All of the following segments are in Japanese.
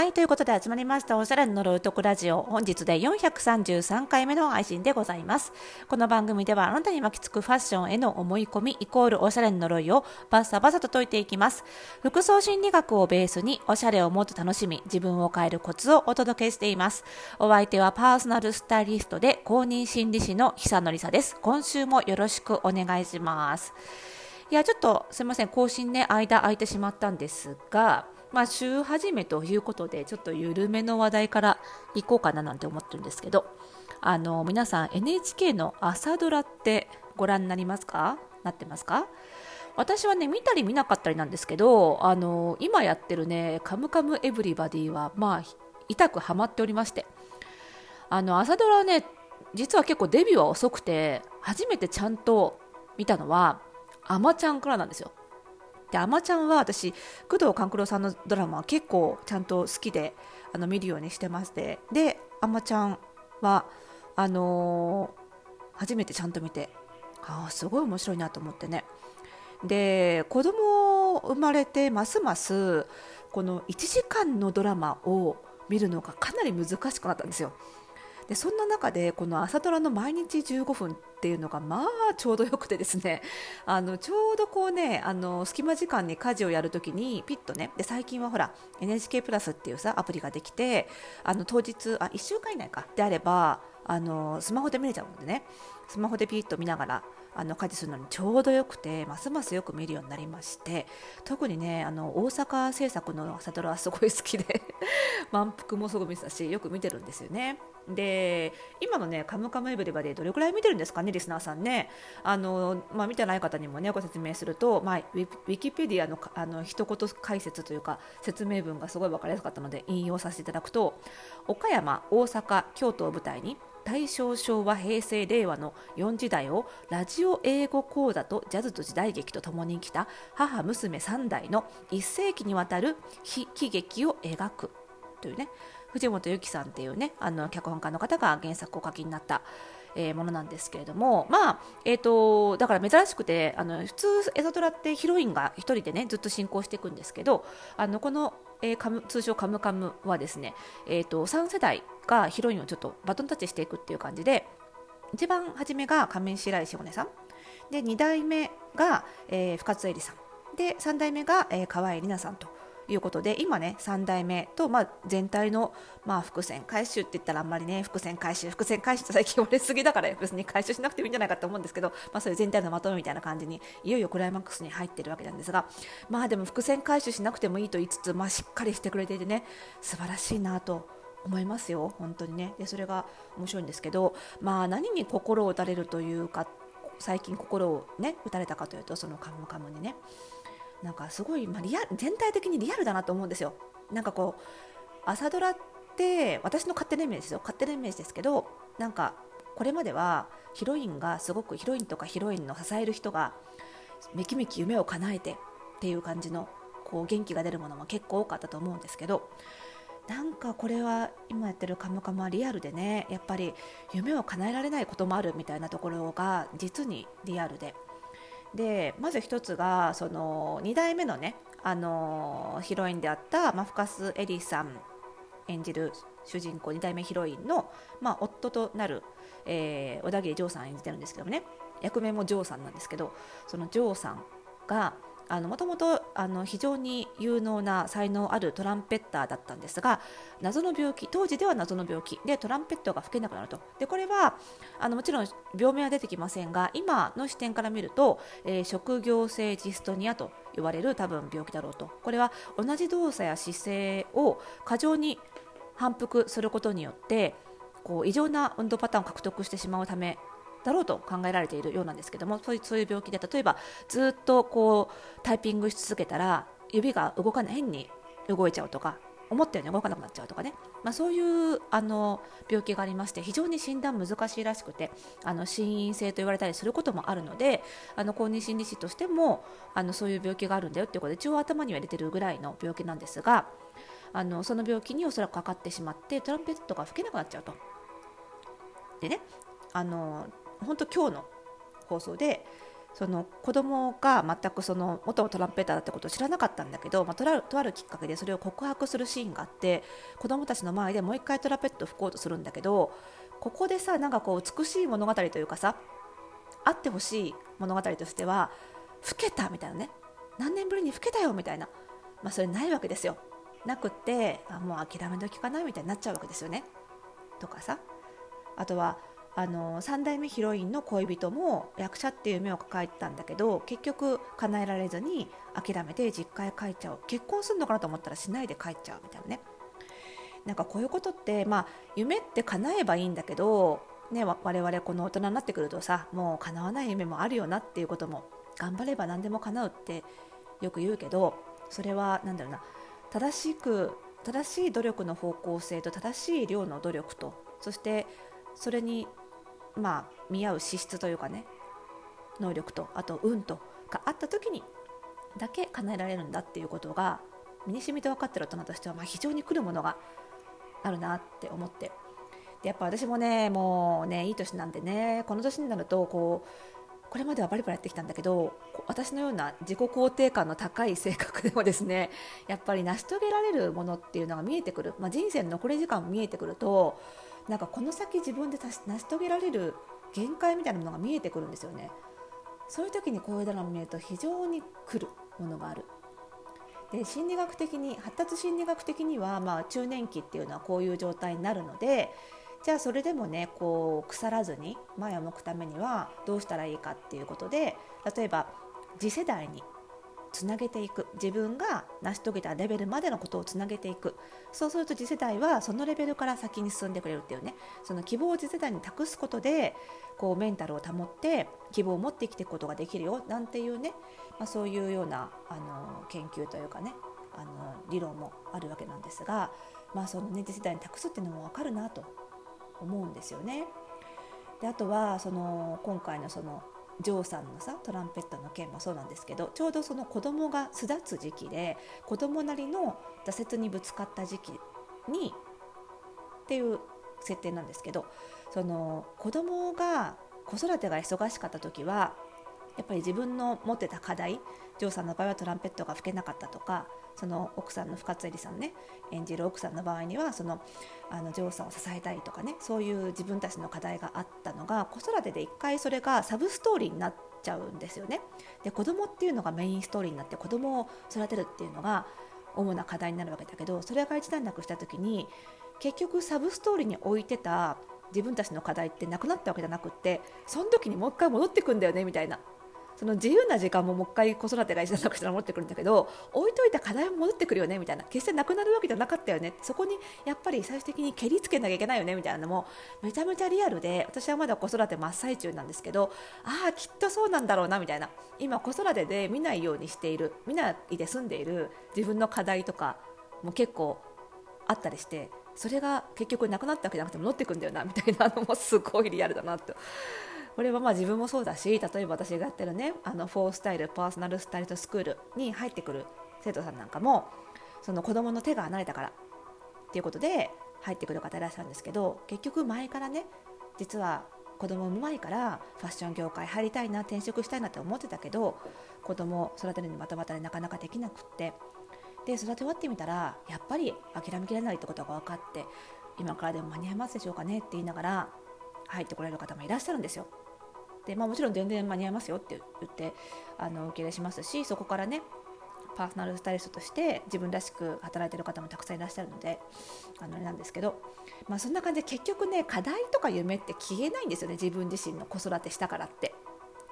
はい、ということで集まりましたおしゃれの呪うとくラジオ。本日で433回目の配信でございます。この番組ではあなたに巻きつくファッションへの思い込みイコールおしゃれの呪いをバッサバサと解いていきます。服装心理学をベースにおしゃれをもっと楽しみ、自分を変えるコツをお届けしています。お相手はパーソナルスタイリストで公認心理師の久典さです。今週もよろしくお願いします。いや、ちょっとすいません、更新ね、間空いてしまったんですが、まあ、週始めということで、ちょっと緩めの話題からいこうかななんて思ってるんですけど、あの、皆さん NHK の朝ドラってご覧になりますか？なってますか？私はね、見たり見なかったりなんですけど、あの、今やってるね、カムカムエブリバディは、まあ、痛くハマっておりまして、あの、朝ドラはね、実は結構デビューは遅くて、初めてちゃんと見たのは、あまちゃんからなんですよ。で、あまちゃんは私、工藤官九郎さんのドラマは結構ちゃんと好きであの見るようにしてまして、で、あまちゃんは、あのー、初めてちゃんと見て、ああ、すごい面白いなと思ってね。で、子供生まれてますますこの1時間のドラマを見るのがかなり難しくなったんですよ。でそんな中でこの朝ドラの毎日15分っていうのがまあちょうどよくてですね あのちょうどこうねあの隙間時間に家事をやるときにピッとねで最近はほら NHK プラスっていうさアプリができてあの当日あ1週間以内かであればあのスマホで見れちゃうんでね。スマホでピッと見ながらあの家事するのにちょうどよくてますますよく見るようになりまして特にねあの大阪制作の朝ドラはすごい好きで 満腹もすごい見てたしよく見てるんですよね。で今のね「カムカムエブリバ」でどれくらい見てるんですかねリスナーさんね。あの、まあ、見てない方にもねご説明すると、まあ、ウィキペディアのあの一言解説というか説明文がすごい分かりやすかったので引用させていただくと岡山大阪京都を舞台に大正昭和平成令和の4時代をラジオ英語講座とジャズと時代劇とともに生きた母娘3代の1世紀にわたる悲喜劇を描くというね藤本由紀さんっていうねあの脚本家の方が原作をお書きになった、えー、ものなんですけれどもまあえっ、ー、とだから珍しくてあの普通エゾトラってヒロインが1人でねずっと進行していくんですけどあのこのえー、カム通称カムカムはですね、えーと、3世代がヒロインをちょっとバトンタッチしていくっていう感じで一番初めが仮面白石萌音さんで2代目が、えー、深津絵里さんで3代目が、えー、河合里奈さんと。いうことで今ね3代目と、まあ、全体の、まあ、伏線回収って言ったらあんまりね伏線回収伏線回収って最近言われすぎだから別に回収しなくてもいいんじゃないかと思うんですけど、まあ、そういう全体のまとめみたいな感じにいよいよクライマックスに入ってるわけなんですがまあでも伏線回収しなくてもいいと言いつつ、まあ、しっかりしてくれていてね素晴らしいなと思いますよ、本当にね。でそれが面白いんですけど、まあ、何に心を打たれるというか最近心をね打たれたかというとそのカムカムにね。なんかすごい、まあ、リア全体的にリアルだなと思うんですよ。なんかこう朝ドラって私の勝手なイメージですよ勝手なイメージですけどなんかこれまではヒロインがすごくヒロインとかヒロインの支える人がめきめき夢を叶えてっていう感じのこう元気が出るものも結構多かったと思うんですけどなんかこれは今やってる「カムカム」はリアルでねやっぱり夢を叶えられないこともあるみたいなところが実にリアルででまず1つがその2代目のねあのヒロインであったマフカス・エリさん演じる主人公2代目ヒロインの、まあ、夫となる、えー、小田切丈さん演じてるんですけどもね役名もジョーさんなんですけどそのジョーさんがもともと非常に有能な才能あるトランペッターだったんですが謎の病気当時では謎の病気でトランペットが吹けなくなると。でこれはあのもちろん病名は出てきませんが今の視点から見ると、えー、職業性ジストニアと言われる多分病気だろうと。これは同じ動作や姿勢を過剰に反復することによってこう異常な運動パターンを獲得してしまうためだろうと考えられているようなんですけどもそういうそういう病気で例えばずっとこうタイピングし続けたら指が動かない変に動いちゃうとか思ったように動かなくなっちゃうとかね、まあ、そういうあの病気がありまして非常に診断難しいらしくてあの心因性と言われたりすることもあるのであの公認心理師としてもあのそういう病気があるんだよっていうことで一応頭には入れてるぐらいの病気なんですがあのその病気におそらくかかってしまってトランペットが吹けなくなっちゃうと。でねあの本当今日の放送でその子供が全くその元トランペッターだってことを知らなかったんだけど、まあ、とあるとあるきっかけでそれを告白するシーンがあって子供たちの前でもう一回トラペット吹こうとするんだけどここでさなんかこう美しい物語というかさあってほしい物語としては老けたみたいなね。何年ぶりに老けたよみたいな、まあ、それないわけですよ。なくってあもう諦め時かなみたいになっちゃうわけですよね。とかさ。あとはあの3代目ヒロインの恋人も役者っていう夢を抱えてたんだけど結局叶えられずに諦めて実家へ帰っちゃう。結婚するのかなと思ったらしないで帰っちゃうみたいなね。なんかこういうことってまあ夢って叶えばいいんだけどね、我々この大人になってくるとさもう叶わない夢もあるよなっていうことも頑張れば何でも叶うってよく言うけどそれは何だろうな正しく正しい努力の方向性と正しい量の努力とそしてそれにまあ見合う資質というかね能力とあと運とがあった時にだけ叶えられるんだっていうことが身に染みて分かってる大人としてはまあ非常に来るものがあるなって思って。でやっぱ私もねもうねいい年なんでねこの年になるとこうこれまではバリバリやってきたんだけど私のような自己肯定感の高い性格でもですねやっぱり成し遂げられるものっていうのが見えてくる、まあ、人生の残り時間も見えてくるとなんかこの先自分で成し遂げられる限界みたいなものが見えてくるんですよね。そういう時にこういうドラマ見ると非常に来るものがある。で心理学的に発達心理学的には、まあ、中年期っていうのはこういう状態になるのでじゃあそれでもねこう腐らずに前を向くためにはどうしたらいいかっていうことで例えば次世代につなげていく。自分が成し遂げたレベルまでのことをつなげていく。そうすると次世代はそのレベルから先に進んでくれるっていうね。その希望を次世代に託すことでこうメンタルを保って希望を持って生きていくことができるよ。なんていうね、まあ、そういうようなあの研究というかね。あの理論もあるわけなんですが、まあ、その、ね、次世代に託すっていうのも分かるなと思うんですよね。であとはその今回のそのジョーさんのさトランペットの件もそうなんですけどちょうどその子供が巣立つ時期で子供なりの挫折にぶつかった時期にっていう設定なんですけどその子供が子育てが忙しかった時はやっぱり自分の持ってた課題ジョーさんの場合はトランペットが吹けなかったとかその奥さんの深津絵里さんね演じる奥さんの場合にはそのあのジョーさんを支えたいとかねそういう自分たちの課題があったのが子育てで一回それがサブストーリーになっちゃうんですよね。で子供っていうのがメインストーリーになって子供を育てるっていうのが主な課題になるわけだけどそれが一段落した時に結局サブストーリーに置いてた自分たちの課題ってなくなったわけじゃなくってその時にもう一回戻ってくんだよねみたいなその自由な時間ももう一回子育てが一段落したら持ってくるんだけど置いといた課題も戻ってくるよねみたいな。決してなくなるわけじゃなかったよね。そこにやっぱり最終的に蹴りつけなきゃいけないよねみたいなのもめちゃめちゃリアルで私はまだ子育て真っ最中なんですけどああきっとそうなんだろうなみたいな。今子育てで見ないようにしている見ないで済んでいる自分の課題とかも結構あったりしてそれが結局なくなったわけじゃなくて戻ってくるんだよなみたいなのもすごいリアルだなとこれはまあ自分もそうだし例えば私がやってるねあのフォースタイルパーソナルスタイリストスクールに入ってくる生徒さんなんかもその子供の手が離れたからっていうことで入ってくる方いらっしゃるんですけど結局前からね実は子供産む前からファッション業界入りたいな転職したいなって思ってたけど子供を育てるにバタバタでなかなかできなくってで育て終わってみたらやっぱり諦めきれないってことが分かって今からでも間に合いますでしょうかねって言いながら入ってこられる方もいらっしゃるんですよ。でまあ、もちろん全然間に合いますよって言ってあの受け入れしますしそこからねパーソナルスタイリストとして自分らしく働いてる方もたくさんいらっしゃるのであのあれなんですけど、まあ、そんな感じで結局ね課題とか夢って消えないんですよね自分自身の子育てしたからって。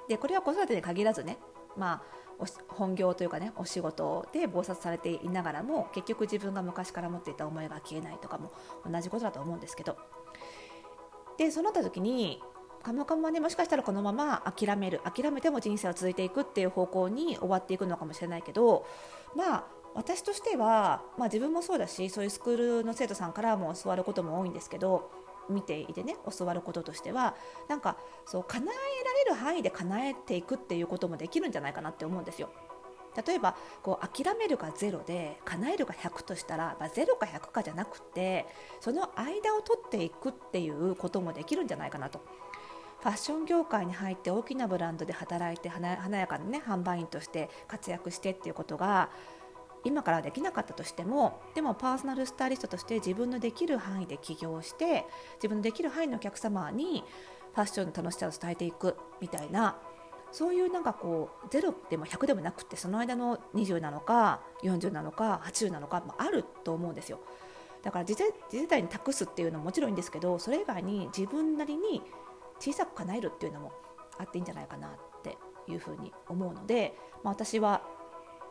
でこれは子育てに限らずね、まあ、本業というかねお仕事で忙殺されていながらも結局自分が昔から持っていた思いが消えないとかも同じことだと思うんですけどでそうなった時にカムカムはねもしかしたらこのまま諦める諦めても人生は続いていくっていう方向に終わっていくのかもしれないけどまあ私としては、まあ、自分もそうだしそういうスクールの生徒さんからも教わることも多いんですけど見ていてね教わることとしてはなんかそう叶えられる範囲で叶えていくっていうこともできるんじゃないかなって思うんですよ。例えばこう諦めるが0で叶えるが100としたら、まあ、0か100かじゃなくてその間を取っていくっていうこともできるんじゃないかなとファッション業界に入って大きなブランドで働いて華やかな、ね、販売員として活躍してっていうことが今からできなかったとしてもでもパーソナルスタイリストとして自分のできる範囲で起業して自分のできる範囲のお客様にファッションの楽しさを伝えていくみたいなそういうなんかこう0でも100でもなくってその間の20なのか40なのか80なのか、まあ、あると思うんですよ。だから次世代に託すっていうのももちろんいいんですけどそれ以外に自分なりに小さく叶えるっていうのもあっていいんじゃないかなっていうふうに思うので、まあ、私は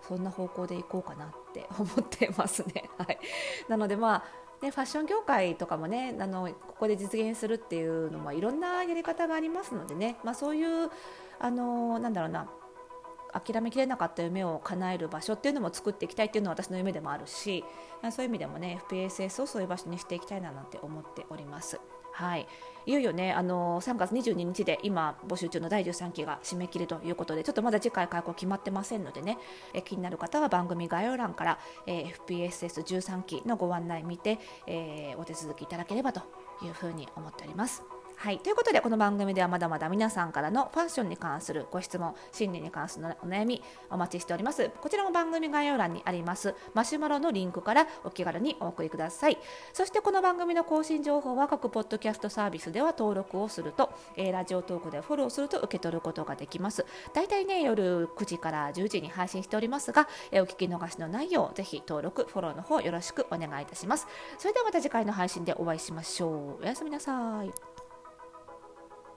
そんな方向でいこうかなって 思ってますね。はい、なのでまあね、ファッション業界とかもねあのここで実現するっていうのもいろんなやり方がありますのでね、まあ、そういうあのなんだろうな諦めきれなかった夢を叶える場所っていうのも作っていきたいっていうのは私の夢でもあるしそういう意味でもね FPSS をそういう場所にしていきたいななんて思っております。はい、いよいよねあの3月22日で今募集中の第13期が締め切りということでちょっとまだ次回開講決まってませんのでねえ気になる方は番組概要欄から、えー、FPSS13 期のご案内見て、えー、お手続きいただければというふうに思っております。はい、ということでこの番組ではまだまだ皆さんからのファッションに関するご質問心理に関するお悩みお待ちしております。こちらも番組概要欄にあります。マシュマロのリンクからお気軽にお送りください。そしてこの番組の更新情報は各ポッドキャストサービスでは登録をすると、えー、ラジオトークでフォローすると受け取ることができます。だいたいね夜9時から10時に配信しておりますが、えー、お聞き逃しのないようぜひ登録フォローの方よろしくお願いいたします。それではまた次回の配信でお会いしましょう。おやすみなさい。